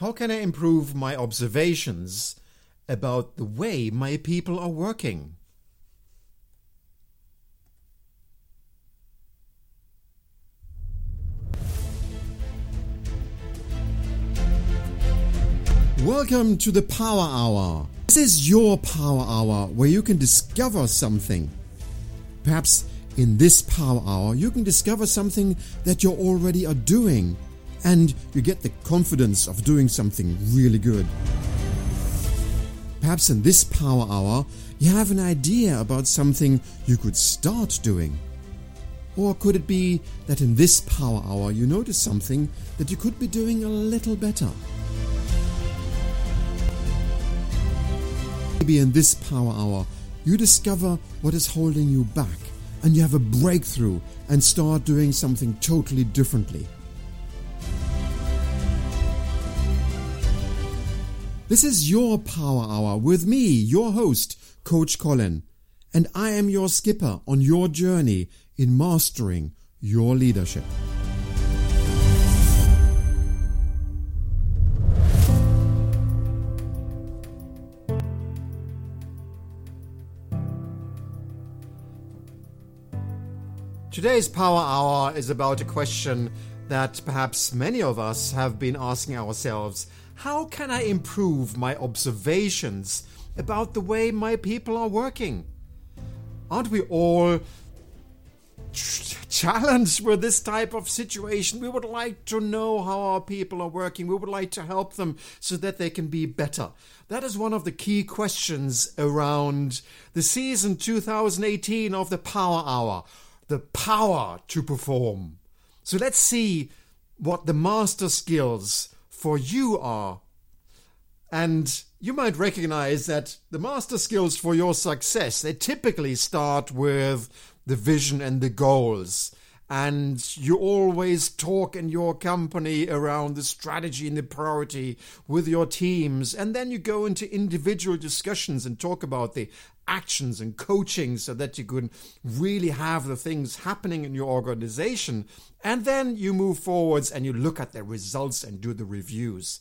How can I improve my observations about the way my people are working? Welcome to the Power Hour. This is your Power Hour where you can discover something. Perhaps in this Power Hour, you can discover something that you already are doing and you get the confidence of doing something really good. Perhaps in this Power Hour, you have an idea about something you could start doing. Or could it be that in this Power Hour you notice something that you could be doing a little better? Maybe in this power hour, you discover what is holding you back and you have a breakthrough and start doing something totally differently. This is your Power Hour with me, your host, Coach Colin, and I am your skipper on your journey in mastering your leadership. Today's Power Hour is about a question that perhaps many of us have been asking ourselves How can I improve my observations about the way my people are working? Aren't we all challenged with this type of situation? We would like to know how our people are working, we would like to help them so that they can be better. That is one of the key questions around the season 2018 of the Power Hour the power to perform. So let's see what the master skills for you are. And you might recognize that the master skills for your success, they typically start with the vision and the goals and you always talk in your company around the strategy and the priority with your teams. And then you go into individual discussions and talk about the actions and coaching so that you can really have the things happening in your organization. And then you move forwards and you look at the results and do the reviews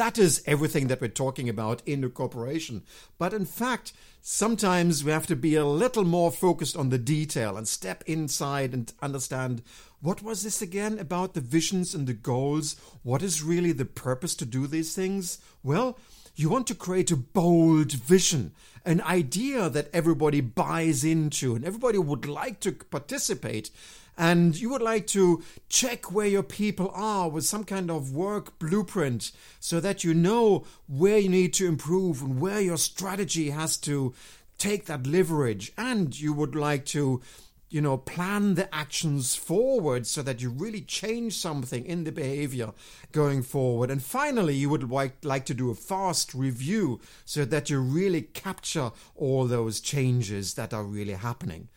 that is everything that we're talking about in the corporation. But in fact, sometimes we have to be a little more focused on the detail and step inside and understand what was this again about the visions and the goals? What is really the purpose to do these things? Well, you want to create a bold vision, an idea that everybody buys into and everybody would like to participate and you would like to check where your people are with some kind of work blueprint so that you know where you need to improve and where your strategy has to take that leverage. And you would like to you know plan the actions forward so that you really change something in the behavior going forward. And finally you would like, like to do a fast review so that you really capture all those changes that are really happening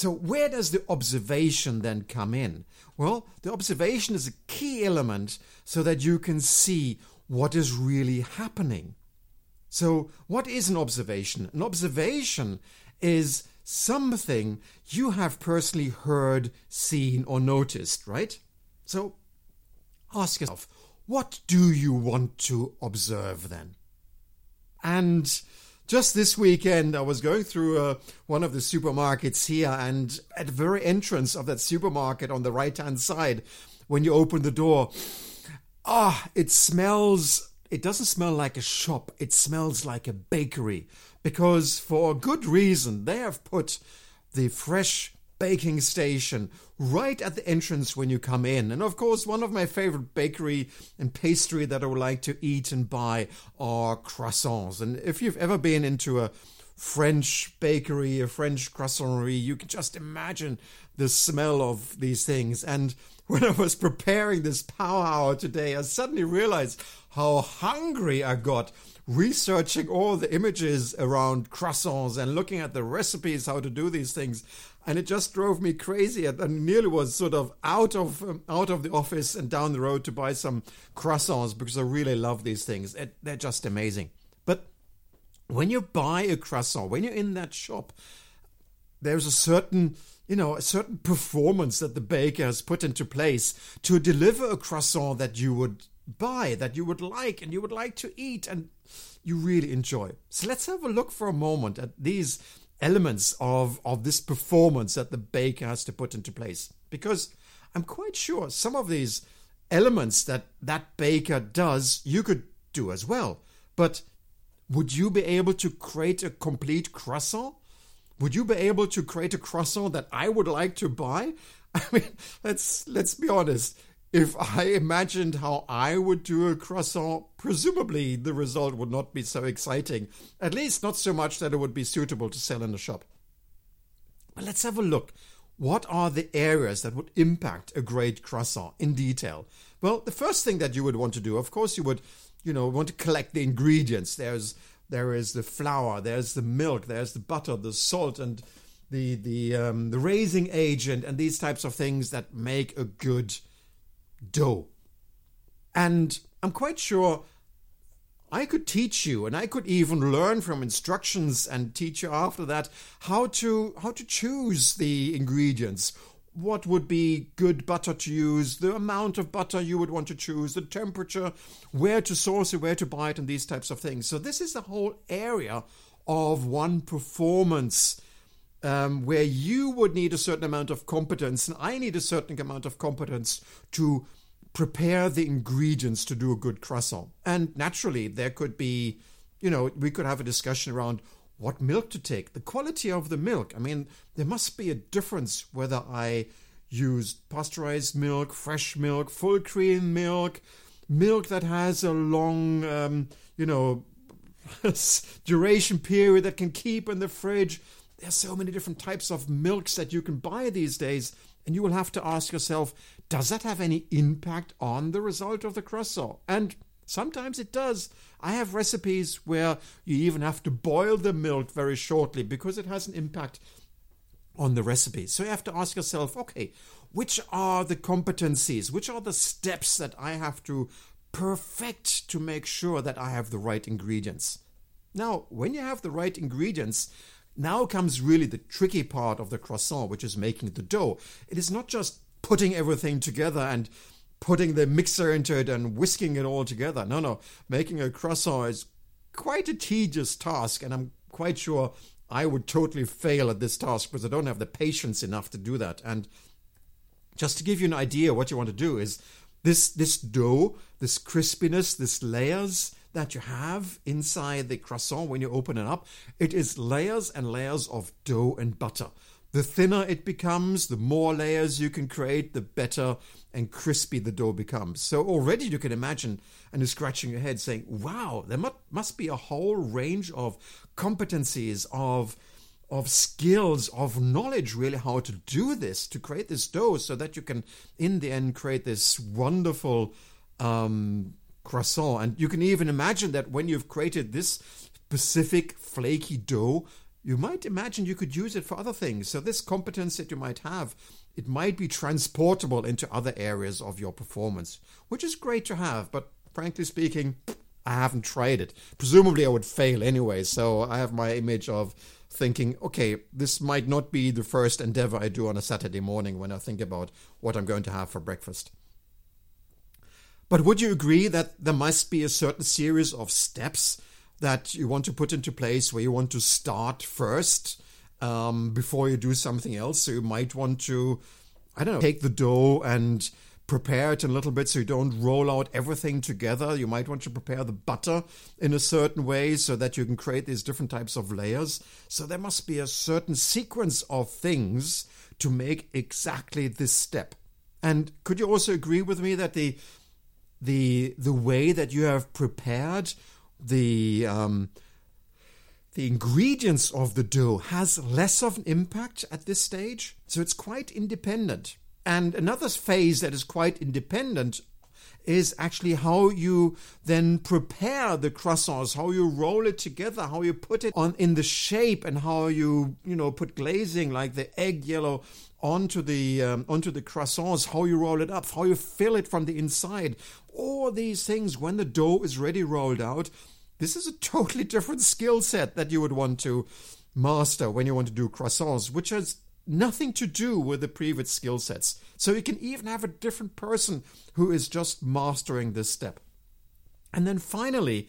so, where does the observation then come in? Well, the observation is a key element so that you can see what is really happening. So, what is an observation? An observation is something you have personally heard, seen, or noticed, right? So, ask yourself, what do you want to observe then? And just this weekend, I was going through uh, one of the supermarkets here, and at the very entrance of that supermarket on the right hand side, when you open the door, ah, it smells. It doesn't smell like a shop, it smells like a bakery. Because for a good reason, they have put the fresh baking station right at the entrance when you come in. And of course, one of my favorite bakery and pastry that I would like to eat and buy are croissants. And if you've ever been into a French bakery, a French croissanterie, you can just imagine the smell of these things. And when I was preparing this power hour today, I suddenly realized how hungry I got researching all the images around croissants and looking at the recipes how to do these things and it just drove me crazy. I nearly was sort of out of um, out of the office and down the road to buy some croissants because I really love these things. It, they're just amazing. But when you buy a croissant when you're in that shop there's a certain you know a certain performance that the baker has put into place to deliver a croissant that you would buy that you would like and you would like to eat and you really enjoy. So let's have a look for a moment at these elements of, of this performance that the baker has to put into place. Because I'm quite sure some of these elements that that baker does, you could do as well. But would you be able to create a complete croissant? Would you be able to create a croissant that I would like to buy? I mean, let's let's be honest. If I imagined how I would do a croissant, presumably the result would not be so exciting. At least not so much that it would be suitable to sell in a shop. But let's have a look. What are the areas that would impact a great croissant in detail? Well, the first thing that you would want to do, of course, you would, you know, want to collect the ingredients. There's there is the flour, there's the milk, there's the butter, the salt, and the the um, the raising agent, and these types of things that make a good dough. And I'm quite sure I could teach you, and I could even learn from instructions and teach you after that how to how to choose the ingredients. What would be good butter to use, the amount of butter you would want to choose, the temperature, where to source it, where to buy it, and these types of things. So this is the whole area of one performance um, where you would need a certain amount of competence, and I need a certain amount of competence to prepare the ingredients to do a good croissant. And naturally, there could be, you know, we could have a discussion around what milk to take, the quality of the milk. I mean, there must be a difference whether I use pasteurized milk, fresh milk, full cream milk, milk that has a long, um, you know, duration period that can keep in the fridge. There's so many different types of milks that you can buy these days, and you will have to ask yourself, does that have any impact on the result of the croissant? And sometimes it does. I have recipes where you even have to boil the milk very shortly because it has an impact on the recipe. So you have to ask yourself, okay, which are the competencies, which are the steps that I have to perfect to make sure that I have the right ingredients? Now, when you have the right ingredients, now comes really the tricky part of the croissant, which is making the dough. It is not just putting everything together and putting the mixer into it and whisking it all together. No, no. Making a croissant is quite a tedious task, and I'm quite sure I would totally fail at this task because I don't have the patience enough to do that. And just to give you an idea, what you want to do is this this dough, this crispiness, this layers that you have inside the croissant when you open it up, it is layers and layers of dough and butter. The thinner it becomes, the more layers you can create, the better and crispy the dough becomes. So already you can imagine, and you're scratching your head saying, wow, there must be a whole range of competencies, of of skills, of knowledge, really, how to do this, to create this dough so that you can, in the end, create this wonderful um, croissant. And you can even imagine that when you've created this specific flaky dough, you might imagine you could use it for other things. So this competence that you might have, it might be transportable into other areas of your performance, which is great to have. But frankly speaking, I haven't tried it. Presumably, I would fail anyway. So I have my image of thinking, okay, this might not be the first endeavor I do on a Saturday morning when I think about what I'm going to have for breakfast. But would you agree that there must be a certain series of steps that you want to put into place where you want to start first um, before you do something else. So you might want to, I don't know, take the dough and prepare it a little bit so you don't roll out everything together. You might want to prepare the butter in a certain way so that you can create these different types of layers. So there must be a certain sequence of things to make exactly this step. And could you also agree with me that the the the way that you have prepared the um, the ingredients of the dough has less of an impact at this stage, so it's quite independent. And another phase that is quite independent is actually how you then prepare the croissants, how you roll it together, how you put it on in the shape, and how you you know put glazing like the egg yellow onto the um, onto the croissants, how you roll it up, how you fill it from the inside. All these things when the dough is ready rolled out this is a totally different skill set that you would want to master when you want to do croissants, which has nothing to do with the previous skill sets. So you can even have a different person who is just mastering this step. And then finally,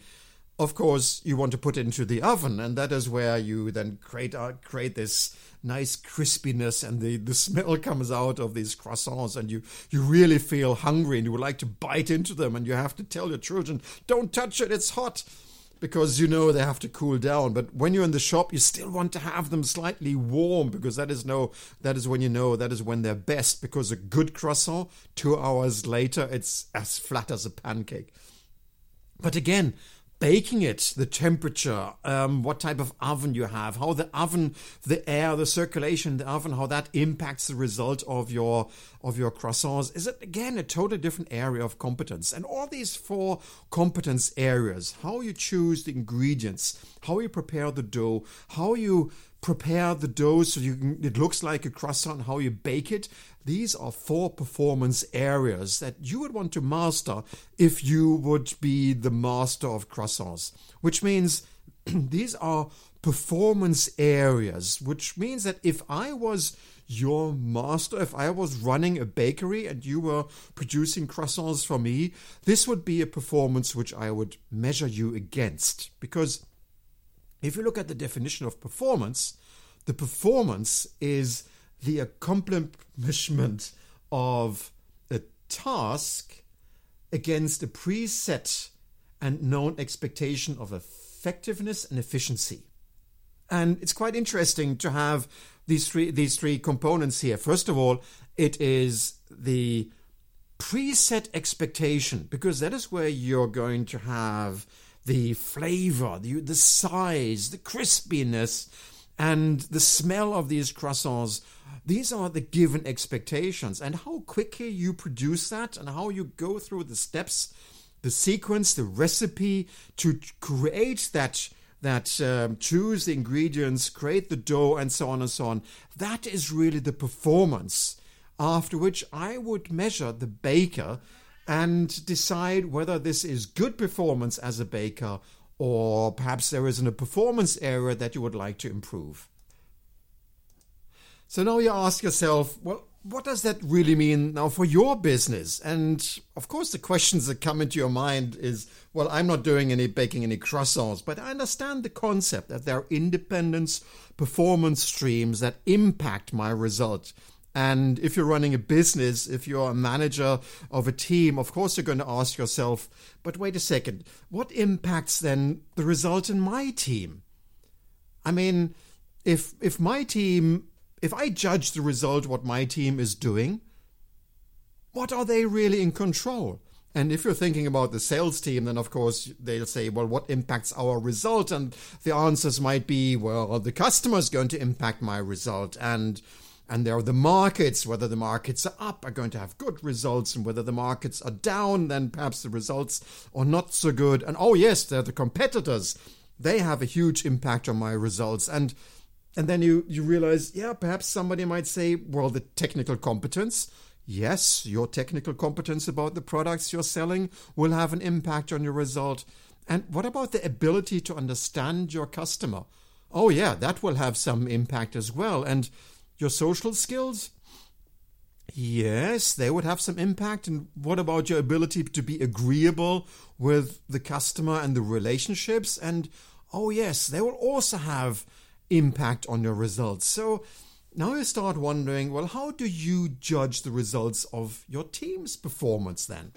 of course, you want to put it into the oven, and that is where you then create uh, create this nice crispiness, and the, the smell comes out of these croissants, and you you really feel hungry, and you would like to bite into them, and you have to tell your children, "Don't touch it; it's hot." Because you know they have to cool down, but when you're in the shop, you still want to have them slightly warm because that is no, that is when you know that is when they're best. Because a good croissant, two hours later, it's as flat as a pancake. But again, baking it, the temperature, um, what type of oven you have, how the oven, the air, the circulation in the oven, how that impacts the result of your of your croissants is it again a totally different area of competence. And all these four competence areas, how you choose the ingredients, how you prepare the dough, how you prepare the dough so you it looks like a croissant, how you bake it, these are four performance areas that you would want to master if you would be the master of croissants, which means these are performance areas, which means that if I was your master, if I was running a bakery and you were producing croissants for me, this would be a performance which I would measure you against. Because if you look at the definition of performance, the performance is the accomplishment of a task against a preset and known expectation of effectiveness and efficiency. And it's quite interesting to have these three these three components here. First of all, it is the preset expectation because that is where you're going to have the flavor, the, the size, the crispiness, and the smell of these croissants these are the given expectations, and how quickly you produce that and how you go through the steps, the sequence, the recipe to create that that um, choose the ingredients, create the dough, and so on and so on. That is really the performance. After which I would measure the baker and decide whether this is good performance as a baker or perhaps there isn't a performance area that you would like to improve. So now you ask yourself, well, what does that really mean now for your business? And of course, the questions that come into your mind is, well, I'm not doing any baking any croissants, but I understand the concept that there are independence performance streams that impact my result. And if you're running a business, if you're a manager of a team, of course you're going to ask yourself, but wait a second, what impacts then the result in my team? I mean, if if my team if I judge the result what my team is doing, what are they really in control? And if you're thinking about the sales team, then of course they'll say, well, what impacts our result? And the answers might be, well, the customer is going to impact my result. And and there are the markets, whether the markets are up are going to have good results, and whether the markets are down, then perhaps the results are not so good. And oh yes, they're the competitors. They have a huge impact on my results. And and then you, you realize, yeah, perhaps somebody might say, well, the technical competence. Yes, your technical competence about the products you're selling will have an impact on your result. And what about the ability to understand your customer? Oh, yeah, that will have some impact as well. And your social skills? Yes, they would have some impact. And what about your ability to be agreeable with the customer and the relationships? And oh, yes, they will also have impact on your results. So now you start wondering well, how do you judge the results of your team's performance then?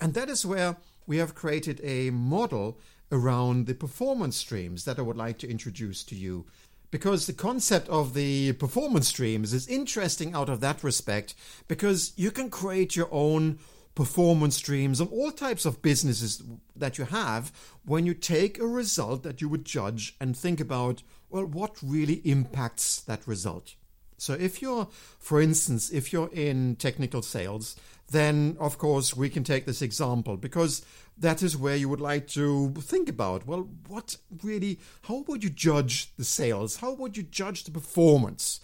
And that is where we have created a model around the performance streams that I would like to introduce to you. Because the concept of the performance streams is interesting out of that respect, because you can create your own performance streams on all types of businesses that you have when you take a result that you would judge and think about well, what really impacts that result? So if you're, for instance, if you're in technical sales, then of course we can take this example because that is where you would like to think about. Well what really how would you judge the sales? How would you judge the performance?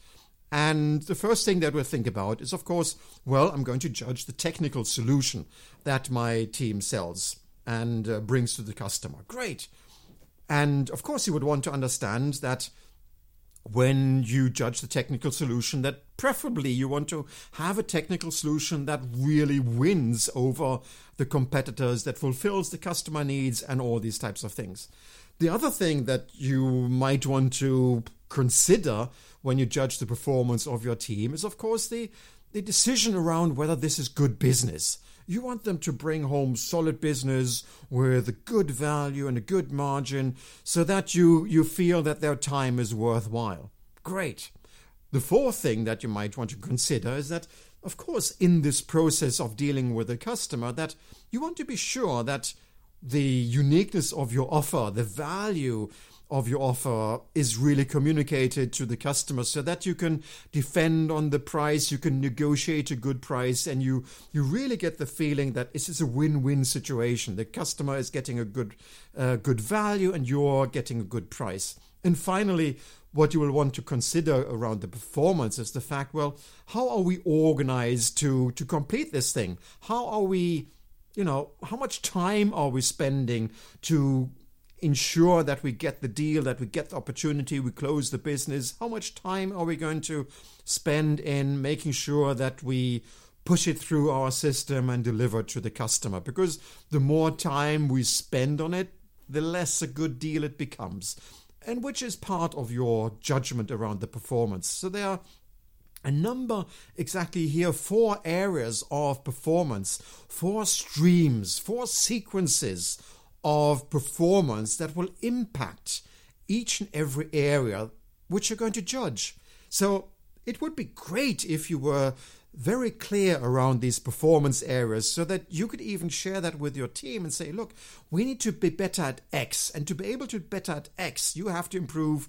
And the first thing that we'll think about is of course well i'm going to judge the technical solution that my team sells and uh, brings to the customer. Great. And of course, you would want to understand that when you judge the technical solution that preferably you want to have a technical solution that really wins over the competitors that fulfills the customer needs and all these types of things. The other thing that you might want to consider when you judge the performance of your team is of course the the decision around whether this is good business you want them to bring home solid business with a good value and a good margin so that you, you feel that their time is worthwhile. Great. The fourth thing that you might want to consider is that, of course, in this process of dealing with a customer, that you want to be sure that the uniqueness of your offer, the value of your offer is really communicated to the customer so that you can defend on the price, you can negotiate a good price, and you, you really get the feeling that this is a win win situation. The customer is getting a good, uh, good value and you're getting a good price. And finally, what you will want to consider around the performance is the fact well, how are we organized to, to complete this thing? How are we you know, how much time are we spending to ensure that we get the deal, that we get the opportunity, we close the business? How much time are we going to spend in making sure that we push it through our system and deliver to the customer? Because the more time we spend on it, the less a good deal it becomes. And which is part of your judgment around the performance. So there are a number exactly here four areas of performance, four streams, four sequences of performance that will impact each and every area which you're going to judge. So it would be great if you were very clear around these performance areas so that you could even share that with your team and say, look, we need to be better at X. And to be able to be better at X, you have to improve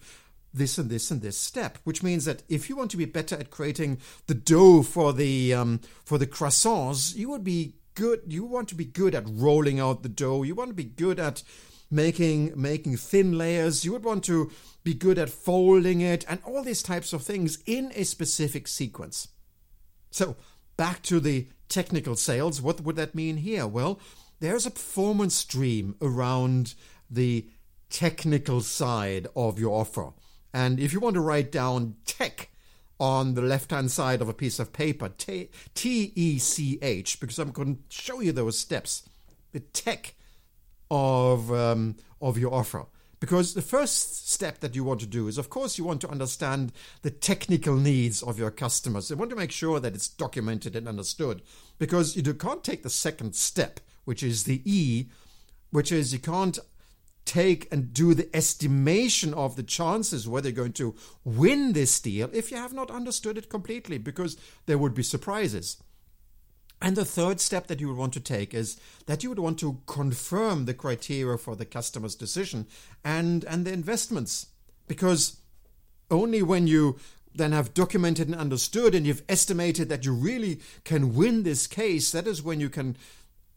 this and this and this step, which means that if you want to be better at creating the dough for the um, for the croissants, you would be good. You want to be good at rolling out the dough. You want to be good at making making thin layers. You would want to be good at folding it and all these types of things in a specific sequence. So back to the technical sales. What would that mean here? Well, there's a performance stream around the technical side of your offer. And if you want to write down tech on the left hand side of a piece of paper, T E C H, because I'm going to show you those steps, the tech of, um, of your offer. Because the first step that you want to do is, of course, you want to understand the technical needs of your customers. You want to make sure that it's documented and understood. Because you can't take the second step, which is the E, which is you can't take and do the estimation of the chances whether you're going to win this deal if you have not understood it completely, because there would be surprises. And the third step that you would want to take is that you would want to confirm the criteria for the customer's decision and, and the investments. Because only when you then have documented and understood and you've estimated that you really can win this case, that is when you can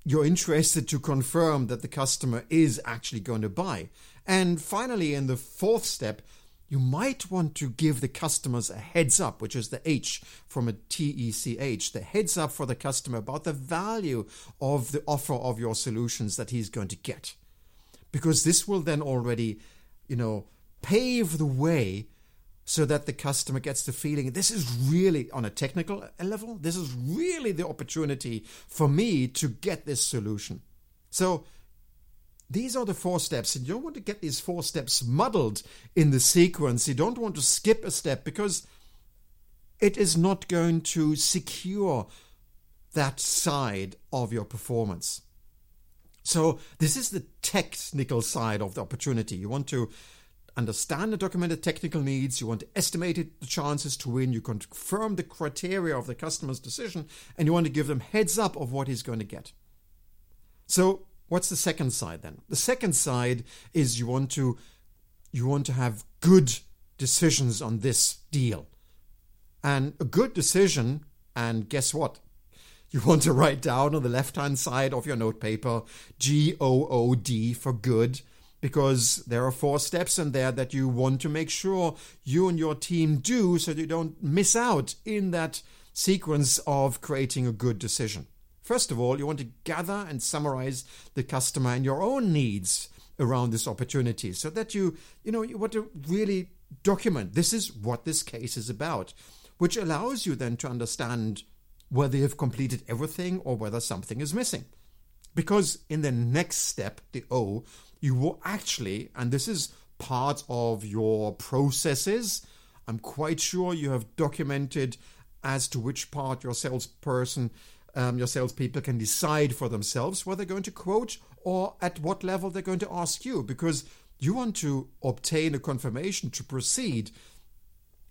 you're interested to confirm that the customer is actually going to buy. And finally, in the fourth step, you might want to give the customers a heads up, which is the H from a TECH, the heads up for the customer about the value of the offer of your solutions that he's going to get. Because this will then already, you know, pave the way so that the customer gets the feeling this is really on a technical uh, level this is really the opportunity for me to get this solution. So these are the four steps and you don't want to get these four steps muddled in the sequence. You don't want to skip a step because it is not going to secure that side of your performance. So this is the technical side of the opportunity. You want to understand the documented technical needs, you want to estimate the chances to win, you confirm the criteria of the customer's decision, and you want to give them heads up of what he's going to get. So, what's the second side then? The second side is you want to you want to have good decisions on this deal. And a good decision, and guess what? You want to write down on the left hand side of your notepaper G O O D for good because there are four steps in there that you want to make sure you and your team do so you don't miss out in that sequence of creating a good decision. First of all, you want to gather and summarize the customer and your own needs around this opportunity so that you, you know, you want to really document this is what this case is about, which allows you then to understand whether you've completed everything or whether something is missing. Because in the next step, the O, you will actually, and this is part of your processes, I'm quite sure you have documented as to which part your salesperson, um, your salespeople can decide for themselves whether they're going to quote or at what level they're going to ask you because you want to obtain a confirmation to proceed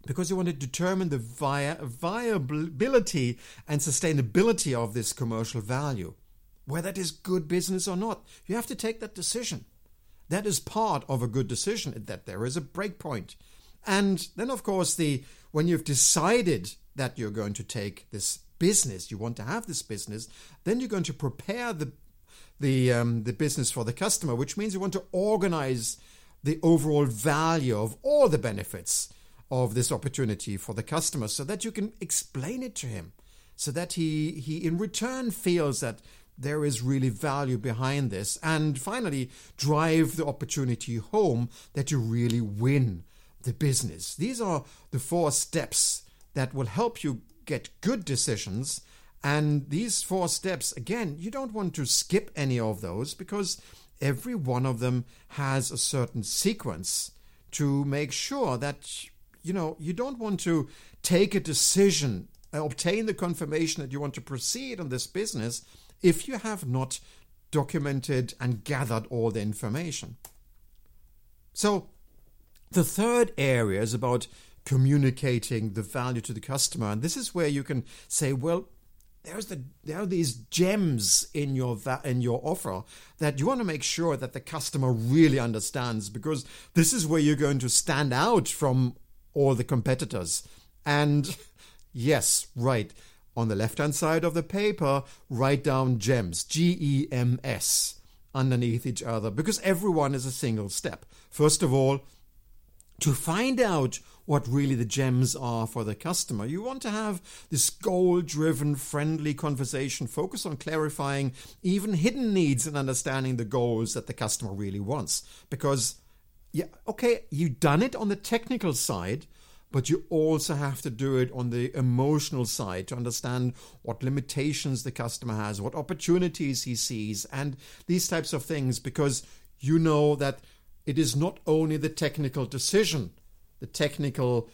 because you want to determine the vi- viability and sustainability of this commercial value. Whether it is good business or not, you have to take that decision. That is part of a good decision, that there is a breakpoint. And then, of course, the when you've decided that you're going to take this business, you want to have this business, then you're going to prepare the the um, the business for the customer, which means you want to organize the overall value of all the benefits of this opportunity for the customer, so that you can explain it to him, so that he he in return feels that there is really value behind this, and finally drive the opportunity home that you really win the business. These are the four steps that will help you get good decisions and these four steps, again, you don't want to skip any of those because every one of them has a certain sequence to make sure that, you know, you don't want to take a decision, obtain the confirmation that you want to proceed on this business if you have not documented and gathered all the information. So, the third area is about communicating the value to the customer. And this is where you can say, well, there's the there are these gems in your in your offer that you want to make sure that the customer really understands because this is where you're going to stand out from all the competitors and yes right on the left hand side of the paper write down gems g e m s underneath each other because everyone is a single step first of all to find out what really the gems are for the customer. You want to have this goal driven, friendly conversation, focus on clarifying even hidden needs and understanding the goals that the customer really wants. Because, yeah, okay, you've done it on the technical side, but you also have to do it on the emotional side to understand what limitations the customer has, what opportunities he sees, and these types of things, because you know that it is not only the technical decision, the technical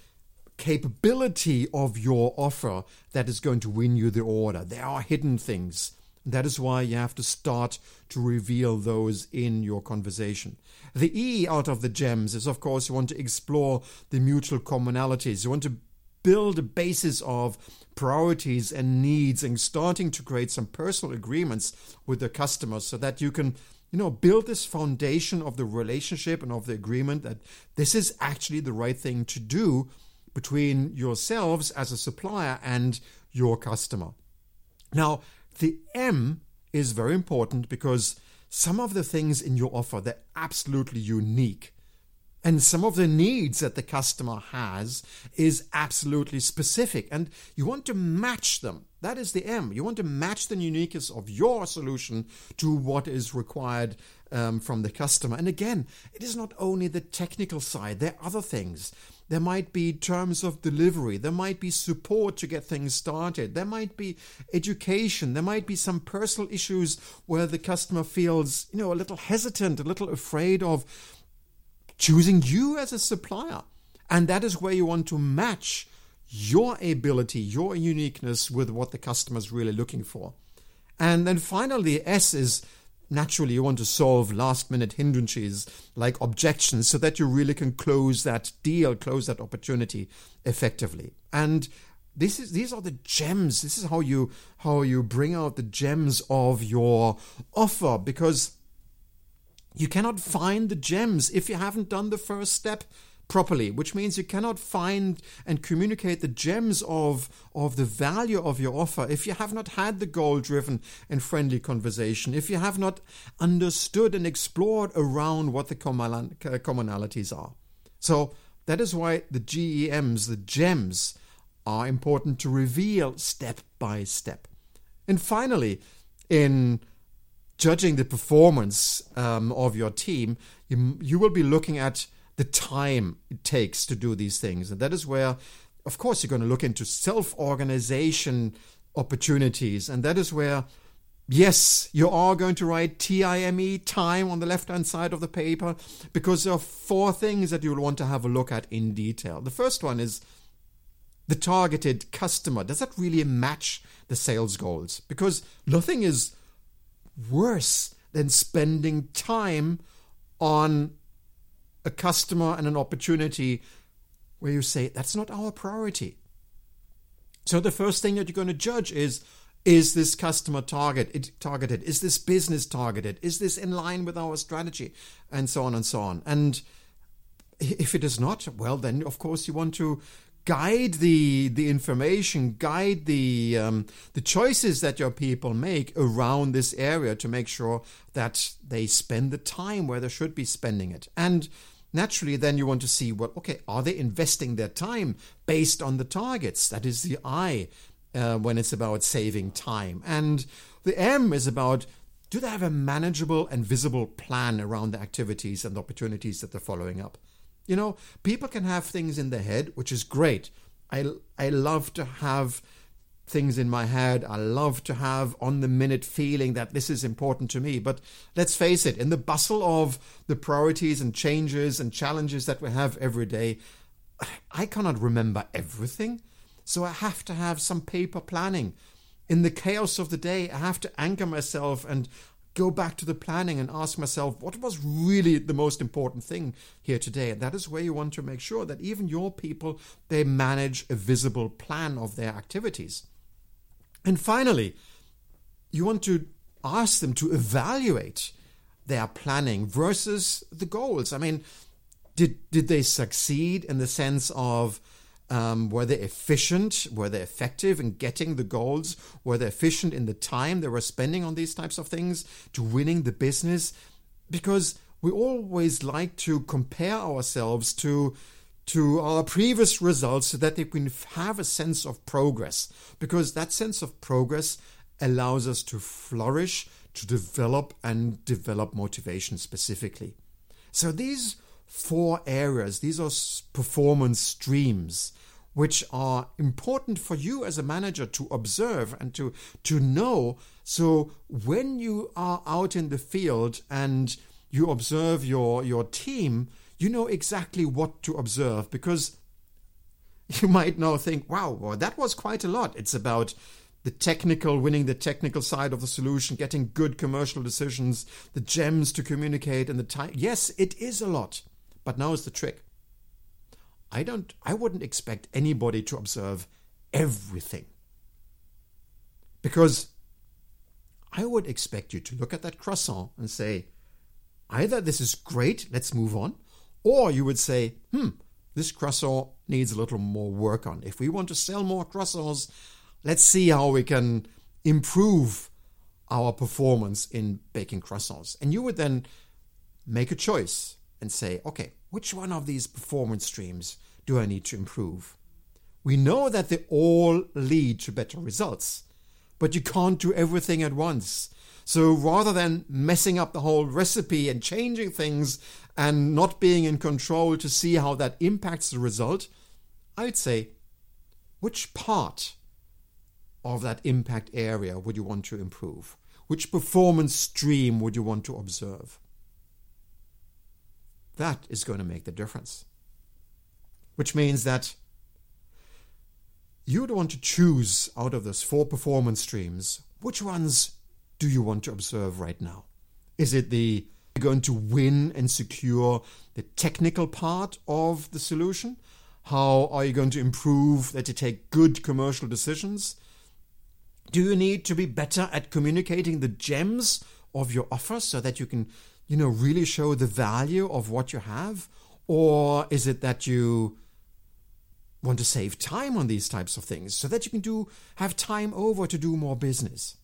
capability of your offer that is going to win you the order. There are hidden things. That is why you have to start to reveal those in your conversation. The E out of the gems is, of course, you want to explore the mutual commonalities. You want to build a basis of priorities and needs and starting to create some personal agreements with the customers so that you can you know, build this foundation of the relationship and of the agreement that this is actually the right thing to do between yourselves as a supplier and your customer. Now, the M is very important because some of the things in your offer they're absolutely unique. And some of the needs that the customer has is absolutely specific. And you want to match them. That is the m. You want to match the uniqueness of your solution to what is required um, from the customer. And again it is not only the technical side. There are other things there might be terms of delivery. There might be support to get things started. There might be education. There might be some personal issues where the customer feels, you know, a little hesitant, a little afraid of choosing you as a supplier. And that is where you want to match your ability, your uniqueness with what the customer is really looking for. And then finally, S is naturally you want to solve last minute hindrances like objections so that you really can close that deal, close that opportunity effectively. And this is these are the gems. This is how you how you bring out the gems of your offer because you cannot find the gems if you haven't done the first step properly, which means you cannot find and communicate the gems of, of the value of your offer if you have not had the goal driven and friendly conversation, if you have not understood and explored around what the commonalities are. So that is why the GEMs, the gems, are important to reveal step by step. And finally, in judging the performance um, of your team, you, you will be looking at the time it takes to do these things. And that is where, of course, you're going to look into self organization opportunities. And that is where, yes, you are going to write TIME, time, on the left hand side of the paper, because there are four things that you'll want to have a look at in detail. The first one is the targeted customer. Does that really match the sales goals? Because nothing is worse than spending time on a customer and an opportunity where you say, that's not our priority. So the first thing that you're going to judge is is this customer target targeted? Is this business targeted? Is this in line with our strategy? And so on and so on. And if it is not, well, then of course you want to guide the the information, guide the um, the choices that your people make around this area to make sure that they spend the time where they should be spending it. And naturally, then you want to see well, okay, are they investing their time based on the targets? That is the I uh, when it's about saving time, and the M is about do they have a manageable and visible plan around the activities and the opportunities that they're following up? You know, people can have things in their head, which is great. I, I love to have things in my head. I love to have on the minute feeling that this is important to me. But let's face it, in the bustle of the priorities and changes and challenges that we have every day, I cannot remember everything. So I have to have some paper planning. In the chaos of the day, I have to anchor myself and go back to the planning and ask myself what was really the most important thing here today and that is where you want to make sure that even your people they manage a visible plan of their activities and finally you want to ask them to evaluate their planning versus the goals i mean did did they succeed in the sense of um, were they efficient? Were they effective in getting the goals? Were they efficient in the time they were spending on these types of things to winning the business? Because we always like to compare ourselves to to our previous results so that we can have a sense of progress because that sense of progress allows us to flourish to develop and develop motivation specifically. So these four areas these are performance streams which are important for you as a manager to observe and to to know. So when you are out in the field and you observe your your team you know exactly what to observe because you might now think wow well, that was quite a lot it's about the technical winning the technical side of the solution getting good commercial decisions the gems to communicate and the time yes it is a lot but now is the trick I don't I wouldn't expect anybody to observe everything. Because I would expect you to look at that croissant and say, either this is great, let's move on, or you would say, hmm, this croissant needs a little more work on. If we want to sell more croissants, let's see how we can improve our performance in baking croissants. And you would then make a choice and say, okay, which one of these performance streams do I need to improve? We know that they all lead to better results, but you can't do everything at once. So rather than messing up the whole recipe and changing things and not being in control to see how that impacts the result, I'd say, which part of that impact area would you want to improve? Which performance stream would you want to observe? That is going to make the difference. Which means that you would want to choose out of those four performance streams which ones do you want to observe right now? Is it the going to win and secure the technical part of the solution? How are you going to improve that you take good commercial decisions? Do you need to be better at communicating the gems of your offer so that you can you know, really show the value of what you have? Or is it that you want to save time on these types of things so that you can do have time over to do more business?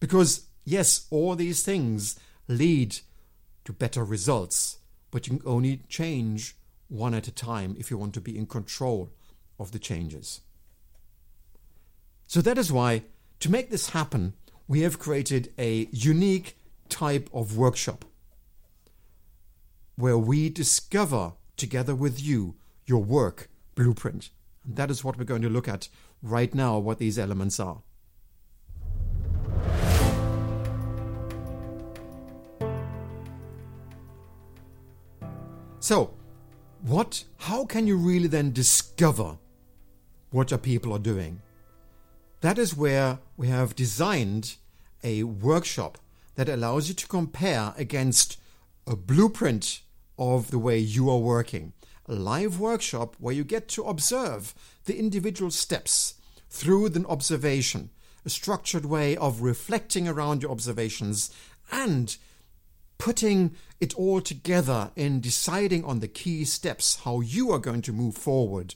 Because yes, all these things lead to better results, but you can only change one at a time if you want to be in control of the changes. So that is why, to make this happen, we have created a unique type of workshop. where we discover together with you your work blueprint. And that is what we're going to look at right now, what these elements are. So, what how can you really then discover what your people are doing? That is where we have designed a workshop that allows you to compare against a blueprint of the way you are working. A live workshop where you get to observe the individual steps through the observation, a structured way of reflecting around your observations and putting it all together in deciding on the key steps how you are going to move forward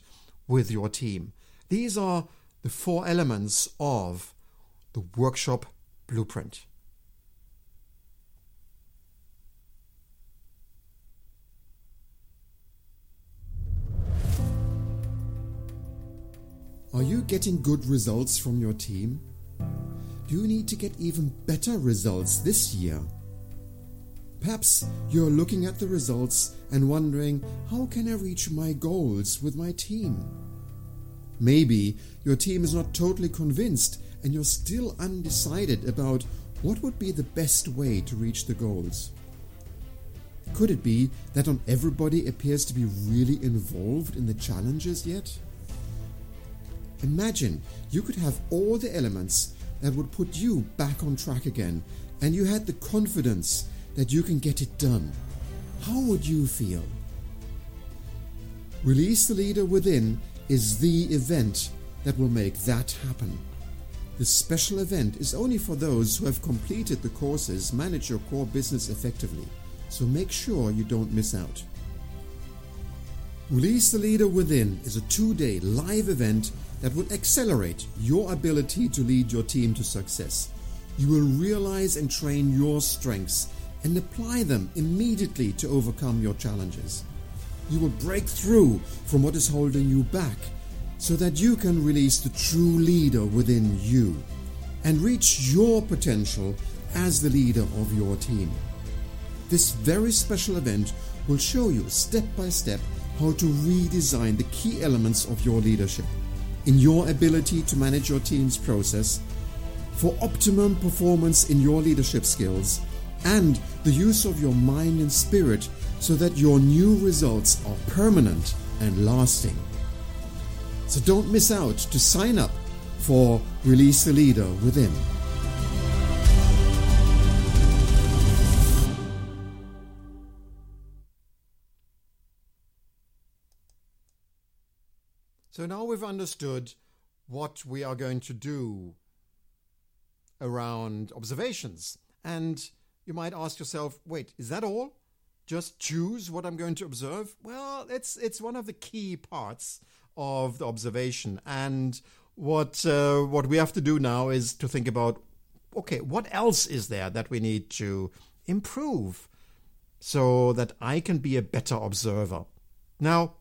with your team. These are the four elements of the workshop blueprint. Are you getting good results from your team? Do you need to get even better results this year? Perhaps you're looking at the results and wondering, how can I reach my goals with my team? Maybe your team is not totally convinced and you're still undecided about what would be the best way to reach the goals. Could it be that not everybody appears to be really involved in the challenges yet? Imagine you could have all the elements that would put you back on track again and you had the confidence that you can get it done, how would you feel? Release the Leader Within is the event that will make that happen. This special event is only for those who have completed the courses Manage Your Core Business Effectively, so make sure you don't miss out. Release the Leader Within is a two day live event that will accelerate your ability to lead your team to success. You will realize and train your strengths and apply them immediately to overcome your challenges. You will break through from what is holding you back so that you can release the true leader within you and reach your potential as the leader of your team. This very special event will show you step by step how to redesign the key elements of your leadership in your ability to manage your team's process for optimum performance in your leadership skills and the use of your mind and spirit so that your new results are permanent and lasting. So don't miss out to sign up for Release the Leader Within. So now we've understood what we are going to do around observations. And you might ask yourself, wait, is that all? Just choose what I'm going to observe? Well, it's it's one of the key parts of the observation. And what uh, what we have to do now is to think about okay, what else is there that we need to improve so that I can be a better observer? Now,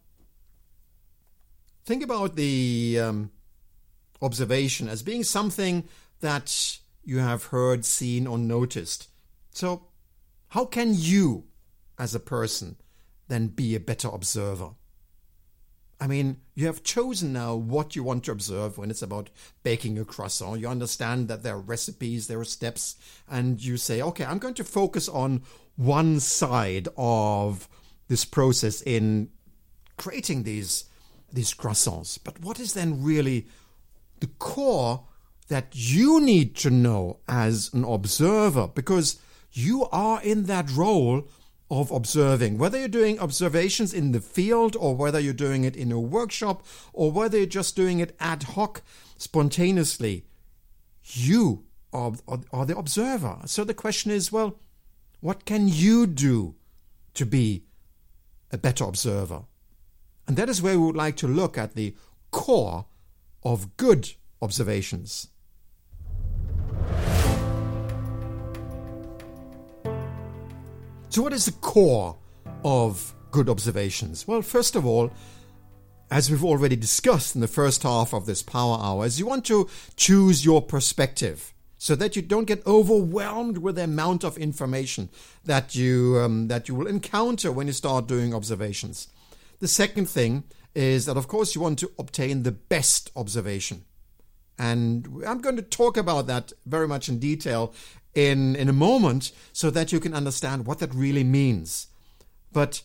think about the um, observation as being something that you have heard, seen, or noticed. So, how can you, as a person, then be a better observer? I mean, you have chosen now what you want to observe when it's about baking a croissant. You understand that there are recipes, there are steps, and you say, okay, I'm going to focus on one side of this process in creating these these croissants. But what is then really the core that you need to know as an observer? Because you are in that role of observing, whether you're doing observations in the field or whether you're doing it in a workshop or whether you're just doing it ad hoc, spontaneously. You are, are, are the observer. So the question is well, what can you do to be a better observer? And that is where we would like to look at the core of good observations. So, what is the core of good observations? Well, first of all, as we've already discussed in the first half of this power hour, is you want to choose your perspective. so that you don't get overwhelmed with the amount of information that you um, that you will encounter when you start doing observations. The second thing is that of course you want to obtain the best observation. And I'm going to talk about that very much in detail in, in a moment so that you can understand what that really means. But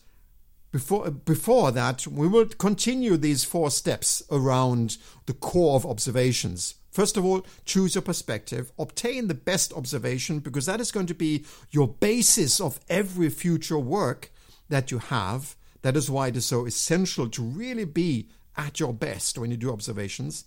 before, before that, we will continue these four steps around the core of observations. First of all, choose your perspective, obtain the best observation, because that is going to be your basis of every future work that you have. That is why it is so essential to really be at your best when you do observations.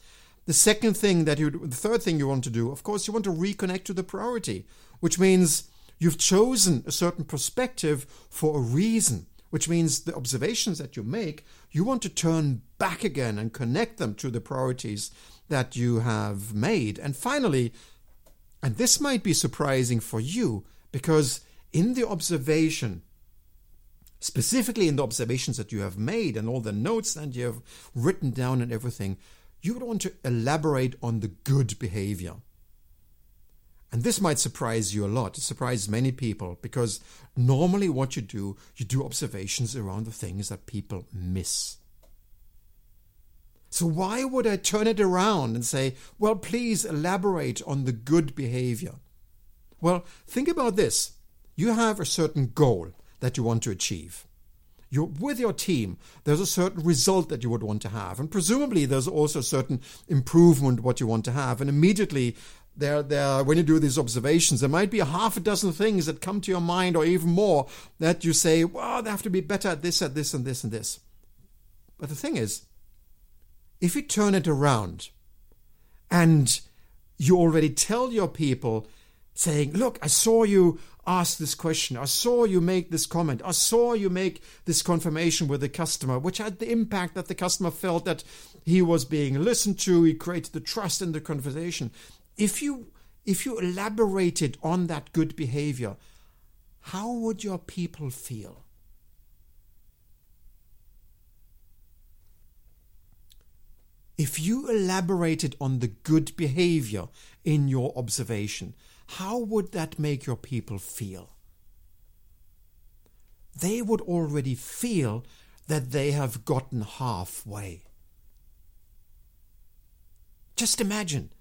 The second thing that you, the third thing you want to do, of course, you want to reconnect to the priority, which means you've chosen a certain perspective for a reason, which means the observations that you make, you want to turn back again and connect them to the priorities that you have made. And finally, and this might be surprising for you, because in the observation, specifically in the observations that you have made and all the notes that you have written down and everything, you would want to elaborate on the good behavior. And this might surprise you a lot. It surprises many people because normally what you do, you do observations around the things that people miss. So why would I turn it around and say, well, please elaborate on the good behavior? Well, think about this. You have a certain goal that you want to achieve you're with your team, there's a certain result that you would want to have. And presumably there's also a certain improvement what you want to have. And immediately there, there, when you do these observations, there might be a half a dozen things that come to your mind or even more that you say, well, they have to be better at this, at this, and this, and this. But the thing is, if you turn it around and you already tell your people, saying, Look, I saw you ask this question. I saw you make this comment. I saw you make this confirmation with the customer, which had the impact that the customer felt that he was being listened to. He created the trust in the conversation. If you if you elaborated on that good behavior, how would your people feel? If you elaborated on the good behavior in your observation, how would that make your people feel? They would already feel that they have gotten halfway. Just imagine.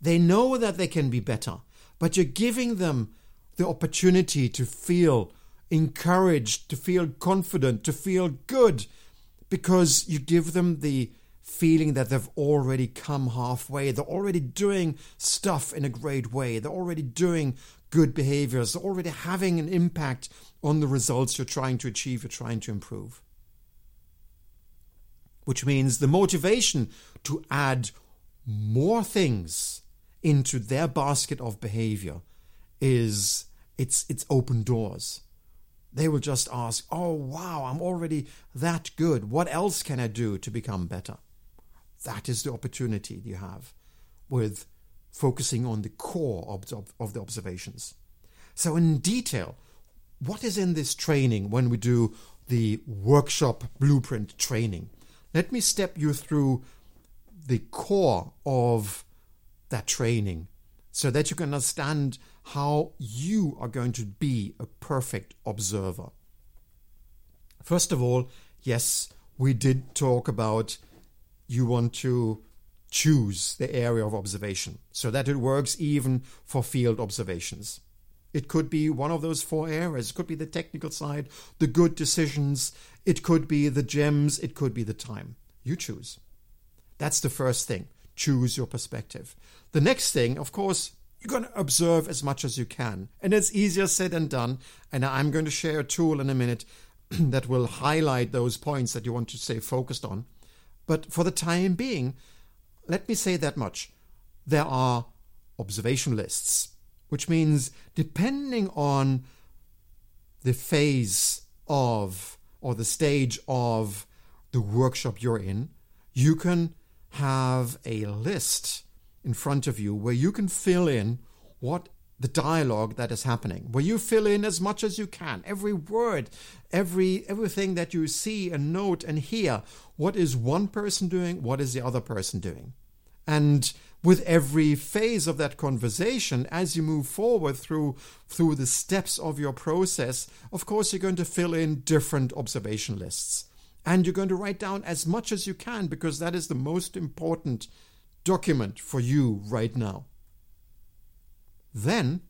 They know that they can be better, but you're giving them the opportunity to feel encouraged, to feel confident, to feel good, because you give them the feeling that they've already come halfway. They're already doing stuff in a great way. They're already doing good behaviors. They're already having an impact on the results you're trying to achieve, you're trying to improve. Which means the motivation to add more things into their basket of behavior is it's it's open doors. They will just ask, "Oh wow, I'm already that good. What else can I do to become better?" That is the opportunity you have with focusing on the core of, of the observations. So, in detail, what is in this training when we do the workshop blueprint training? Let me step you through the core of that training so that you can understand how you are going to be a perfect observer. First of all, yes, we did talk about you want to choose the area of observation so that it works even for field observations. It could be one of those four areas. It could be the technical side, the good decisions, it could be the gems, it could be the time. You choose. That's the first thing. Choose your perspective. The next thing, of course, you're going to observe as much as you can. And it's easier said than done. And I'm going to share a tool in a minute that will highlight those points that you want to stay focused on. But for the time being, let me say that much. There are observation lists, which means depending on the phase of or the stage of the workshop you're in, you can have a list in front of you where you can fill in what the dialogue that is happening, where you fill in as much as you can, every word, every everything that you see and note and hear. What is one person doing? What is the other person doing? And with every phase of that conversation as you move forward through through the steps of your process of course you're going to fill in different observation lists and you're going to write down as much as you can because that is the most important document for you right now then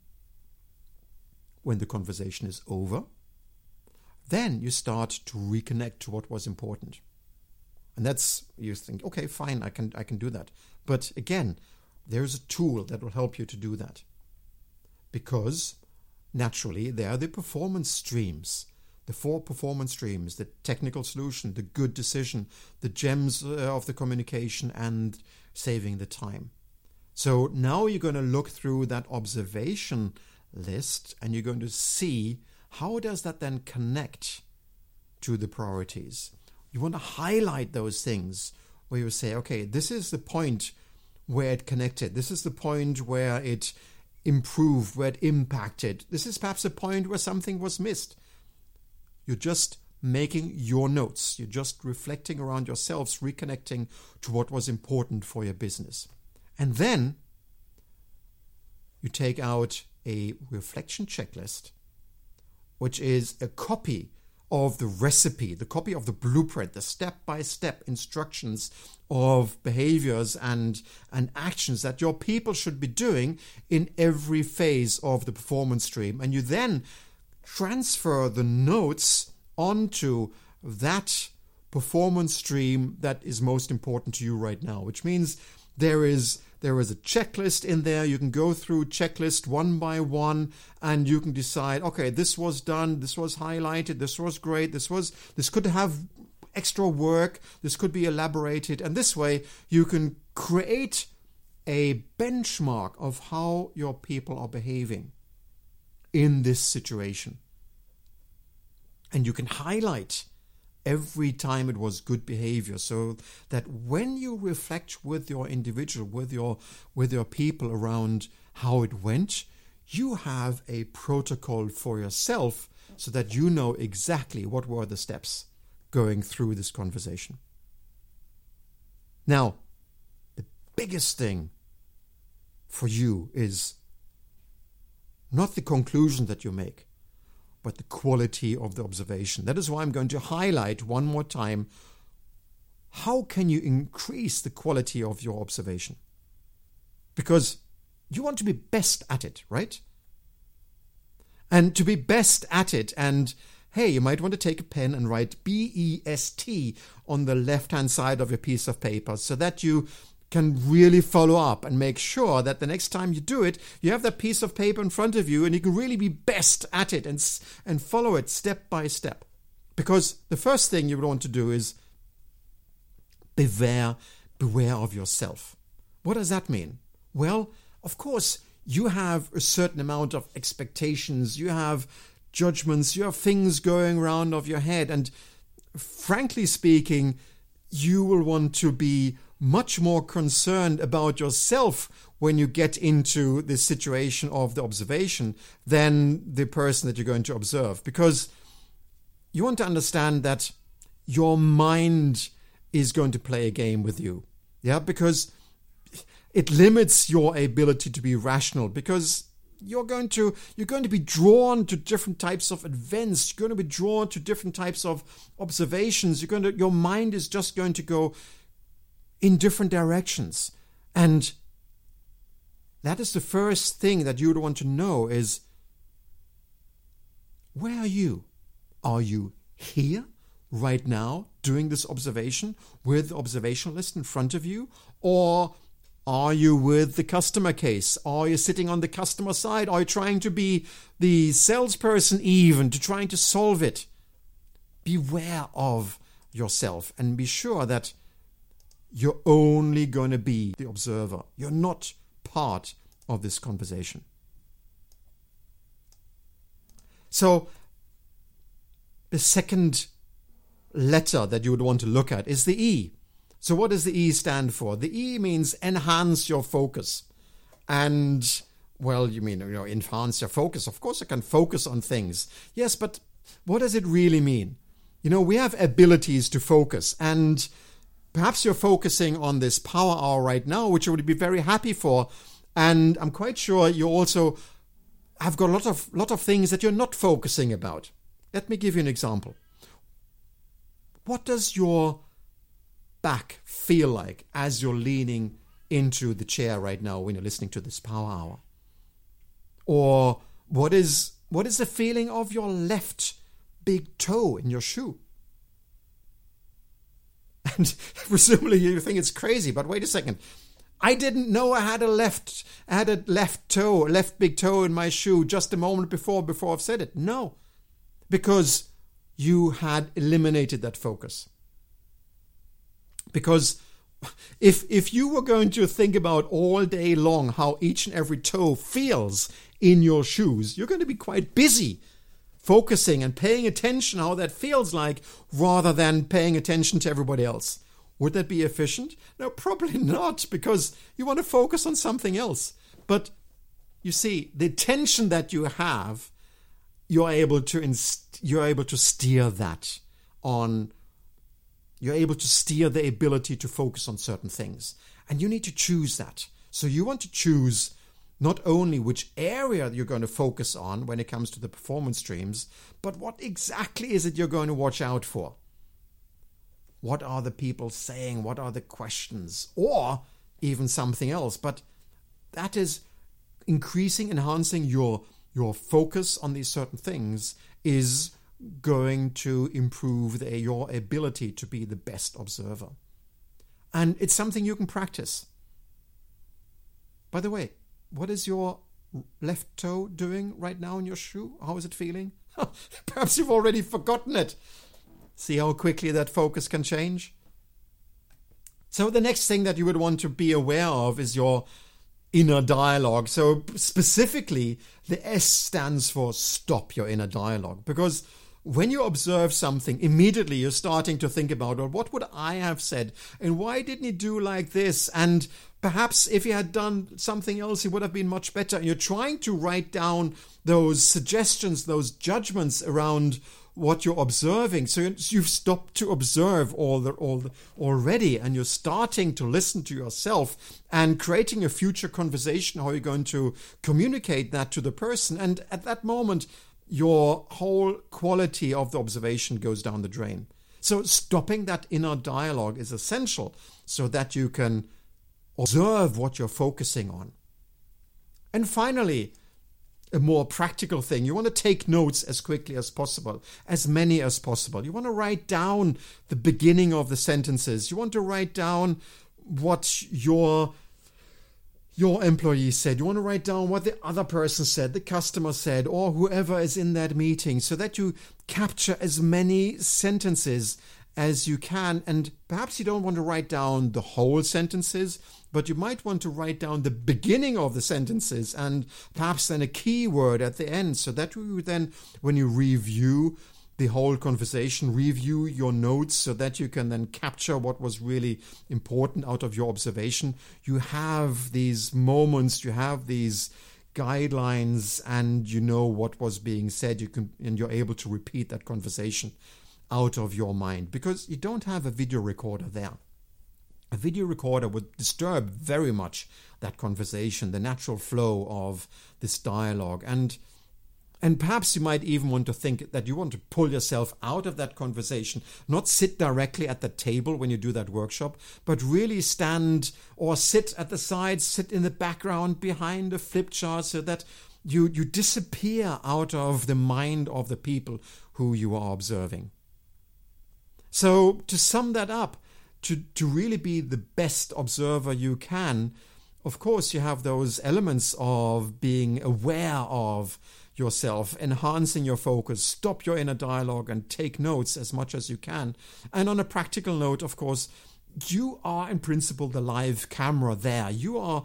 when the conversation is over then you start to reconnect to what was important. And that's you think okay fine i can i can do that. But again there's a tool that will help you to do that. Because naturally they are the performance streams the four performance streams the technical solution the good decision the gems uh, of the communication and saving the time so now you're going to look through that observation list and you're going to see how does that then connect to the priorities you want to highlight those things where you say, okay, this is the point where it connected. This is the point where it improved, where it impacted. This is perhaps a point where something was missed. You're just making your notes. You're just reflecting around yourselves, reconnecting to what was important for your business. And then you take out a reflection checklist, which is a copy of the recipe, the copy of the blueprint, the step by step instructions of behaviors and, and actions that your people should be doing in every phase of the performance stream. And you then transfer the notes onto that performance stream that is most important to you right now, which means there is there is a checklist in there. You can go through checklist one by one and you can decide, okay, this was done, this was highlighted, this was great, this was this could have extra work, this could be elaborated, and this way you can create a benchmark of how your people are behaving in this situation. And you can highlight every time it was good behavior. So that when you reflect with your individual with your with your people around how it went you have a protocol for yourself so that you know exactly what were the steps going through this conversation. Now the biggest thing for you is not the conclusion that you make but the quality of the observation. That is why I'm going to highlight one more time how can you increase the quality of your observation? Because you want to be best at it, right? And to be best at it, and hey, you might want to take a pen and write B E S T on the left hand side of your piece of paper so that you can really follow up and make sure that the next time you do it, you have that piece of paper in front of you and you can really be best at it and, and follow it step by step. Because the first thing you would want to do is beware, beware of yourself. What does that mean? Well, of course, you have a certain amount of expectations, you have judgments, you have things going around of your head, and frankly speaking, you will want to be much more concerned about yourself when you get into the situation of the observation than the person that you're going to observe. Because you want to understand that your mind is going to play a game with you. Yeah, because it limits your ability to be rational because you're going to you're going to be drawn to different types of events you're going to be drawn to different types of observations you're going to your mind is just going to go in different directions. And that is the first thing that you would want to know is where are you? Are you here right now doing this observation with the observation list in front of you? Or are you with the customer case? Are you sitting on the customer side? Are you trying to be the salesperson even to trying to solve it? Beware of yourself and be sure that you're only going to be the observer. You're not part of this conversation. So, the second letter that you would want to look at is the E. So, what does the E stand for? The E means enhance your focus. And, well, you mean, you know, enhance your focus. Of course, I can focus on things. Yes, but what does it really mean? You know, we have abilities to focus, and perhaps you're focusing on this power hour right now, which you would be very happy for. And I'm quite sure you also have got a lot of lot of things that you're not focusing about. Let me give you an example. What does your back feel like as you're leaning into the chair right now when you're listening to this power hour? Or what is what is the feeling of your left big toe in your shoe? And presumably you think it's crazy, but wait a second. I didn't know I had a left I had a left toe, left big toe in my shoe just a moment before before I've said it. No. Because you had eliminated that focus. Because if if you were going to think about all day long how each and every toe feels in your shoes, you're going to be quite busy focusing and paying attention how that feels like rather than paying attention to everybody else. Would that be efficient? No, probably not, because you want to focus on something else. But you see, the attention that you have, you're able to inst- you're able to steer that on. You're able to steer the ability to focus on certain things, and you need to choose that. So you want to choose not only which area you're going to focus on when it comes to the performance streams, but what exactly is it you're going to watch out for. What are the people saying? What are the questions? Or even something else. But that is increasing, enhancing your your focus on these certain things is going to improve the, your ability to be the best observer. And it's something you can practice. By the way, what is your left toe doing right now in your shoe? How is it feeling? Perhaps you've already forgotten it. See how quickly that focus can change? So, the next thing that you would want to be aware of is your inner dialogue. So, specifically, the S stands for stop your inner dialogue because when you observe something, immediately you're starting to think about, well, what would I have said? And why didn't he do like this? And perhaps if he had done something else, he would have been much better. And you're trying to write down those suggestions, those judgments around what you're observing. So you've stopped to observe all the, all the, already, and you're starting to listen to yourself and creating a future conversation. How are you're going to communicate that to the person, and at that moment, your whole quality of the observation goes down the drain. So stopping that inner dialogue is essential so that you can observe what you're focusing on. And finally, a more practical thing. You want to take notes as quickly as possible, as many as possible. You want to write down the beginning of the sentences. You want to write down what your your employee said. You want to write down what the other person said, the customer said, or whoever is in that meeting, so that you capture as many sentences as you can. And perhaps you don't want to write down the whole sentences but you might want to write down the beginning of the sentences and perhaps then a keyword at the end so that you then, when you review the whole conversation, review your notes so that you can then capture what was really important out of your observation. You have these moments, you have these guidelines, and you know what was being said. You can and you're able to repeat that conversation out of your mind because you don't have a video recorder there a video recorder would disturb very much that conversation, the natural flow of this dialogue. And and perhaps you might even want to think that you want to pull yourself out of that conversation, not sit directly at the table when you do that workshop, but really stand or sit at the side, sit in the background behind a flip chart so that you, you disappear out of the mind of the people who you are observing. So, to sum that up, to, to really be the best observer you can, of course, you have those elements of being aware of yourself, enhancing your focus, stop your inner dialogue, and take notes as much as you can. And on a practical note, of course, you are in principle the live camera there. You are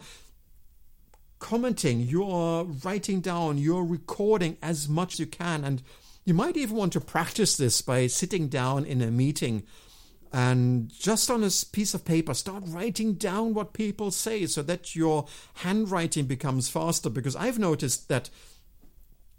commenting, you are writing down, you're recording as much as you can. And you might even want to practice this by sitting down in a meeting and just on a piece of paper start writing down what people say so that your handwriting becomes faster because i've noticed that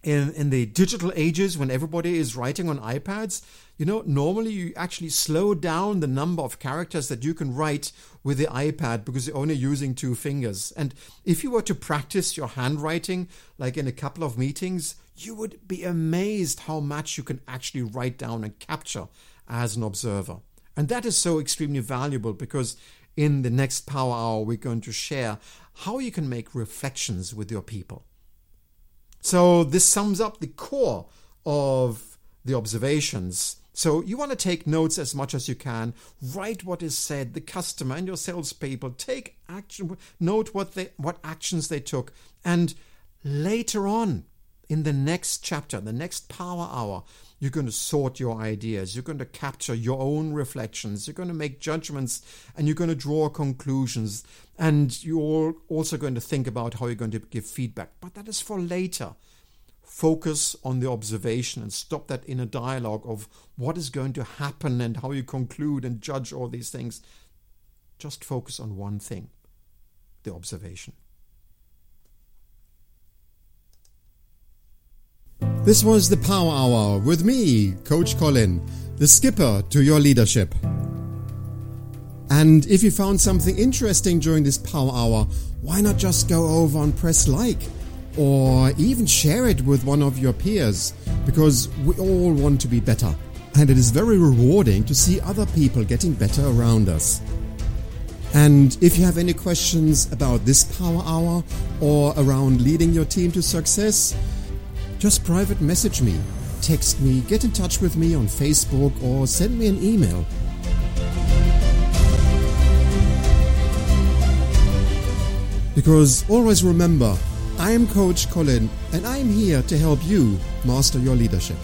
in, in the digital ages when everybody is writing on iPads, you know, normally you actually slow down the number of characters that you can write with the iPad because you're only using two fingers. And if you were to practice your handwriting, like in a couple of meetings, you would be amazed how much you can actually write down and capture as an observer. And that is so extremely valuable because in the next Power Hour, we're going to share how you can make reflections with your people. So, this sums up the core of the observations. So, you want to take notes as much as you can, write what is said, the customer and your salespeople, take action, note what, they, what actions they took, and later on in the next chapter, the next power hour, you're going to sort your ideas. You're going to capture your own reflections. You're going to make judgments and you're going to draw conclusions. And you're also going to think about how you're going to give feedback. But that is for later. Focus on the observation and stop that inner dialogue of what is going to happen and how you conclude and judge all these things. Just focus on one thing the observation. This was the Power Hour with me, Coach Colin, the skipper to your leadership. And if you found something interesting during this Power Hour, why not just go over and press like? Or even share it with one of your peers, because we all want to be better. And it is very rewarding to see other people getting better around us. And if you have any questions about this Power Hour or around leading your team to success, just private message me, text me, get in touch with me on Facebook, or send me an email. Because always remember, I am Coach Colin and I am here to help you master your leadership.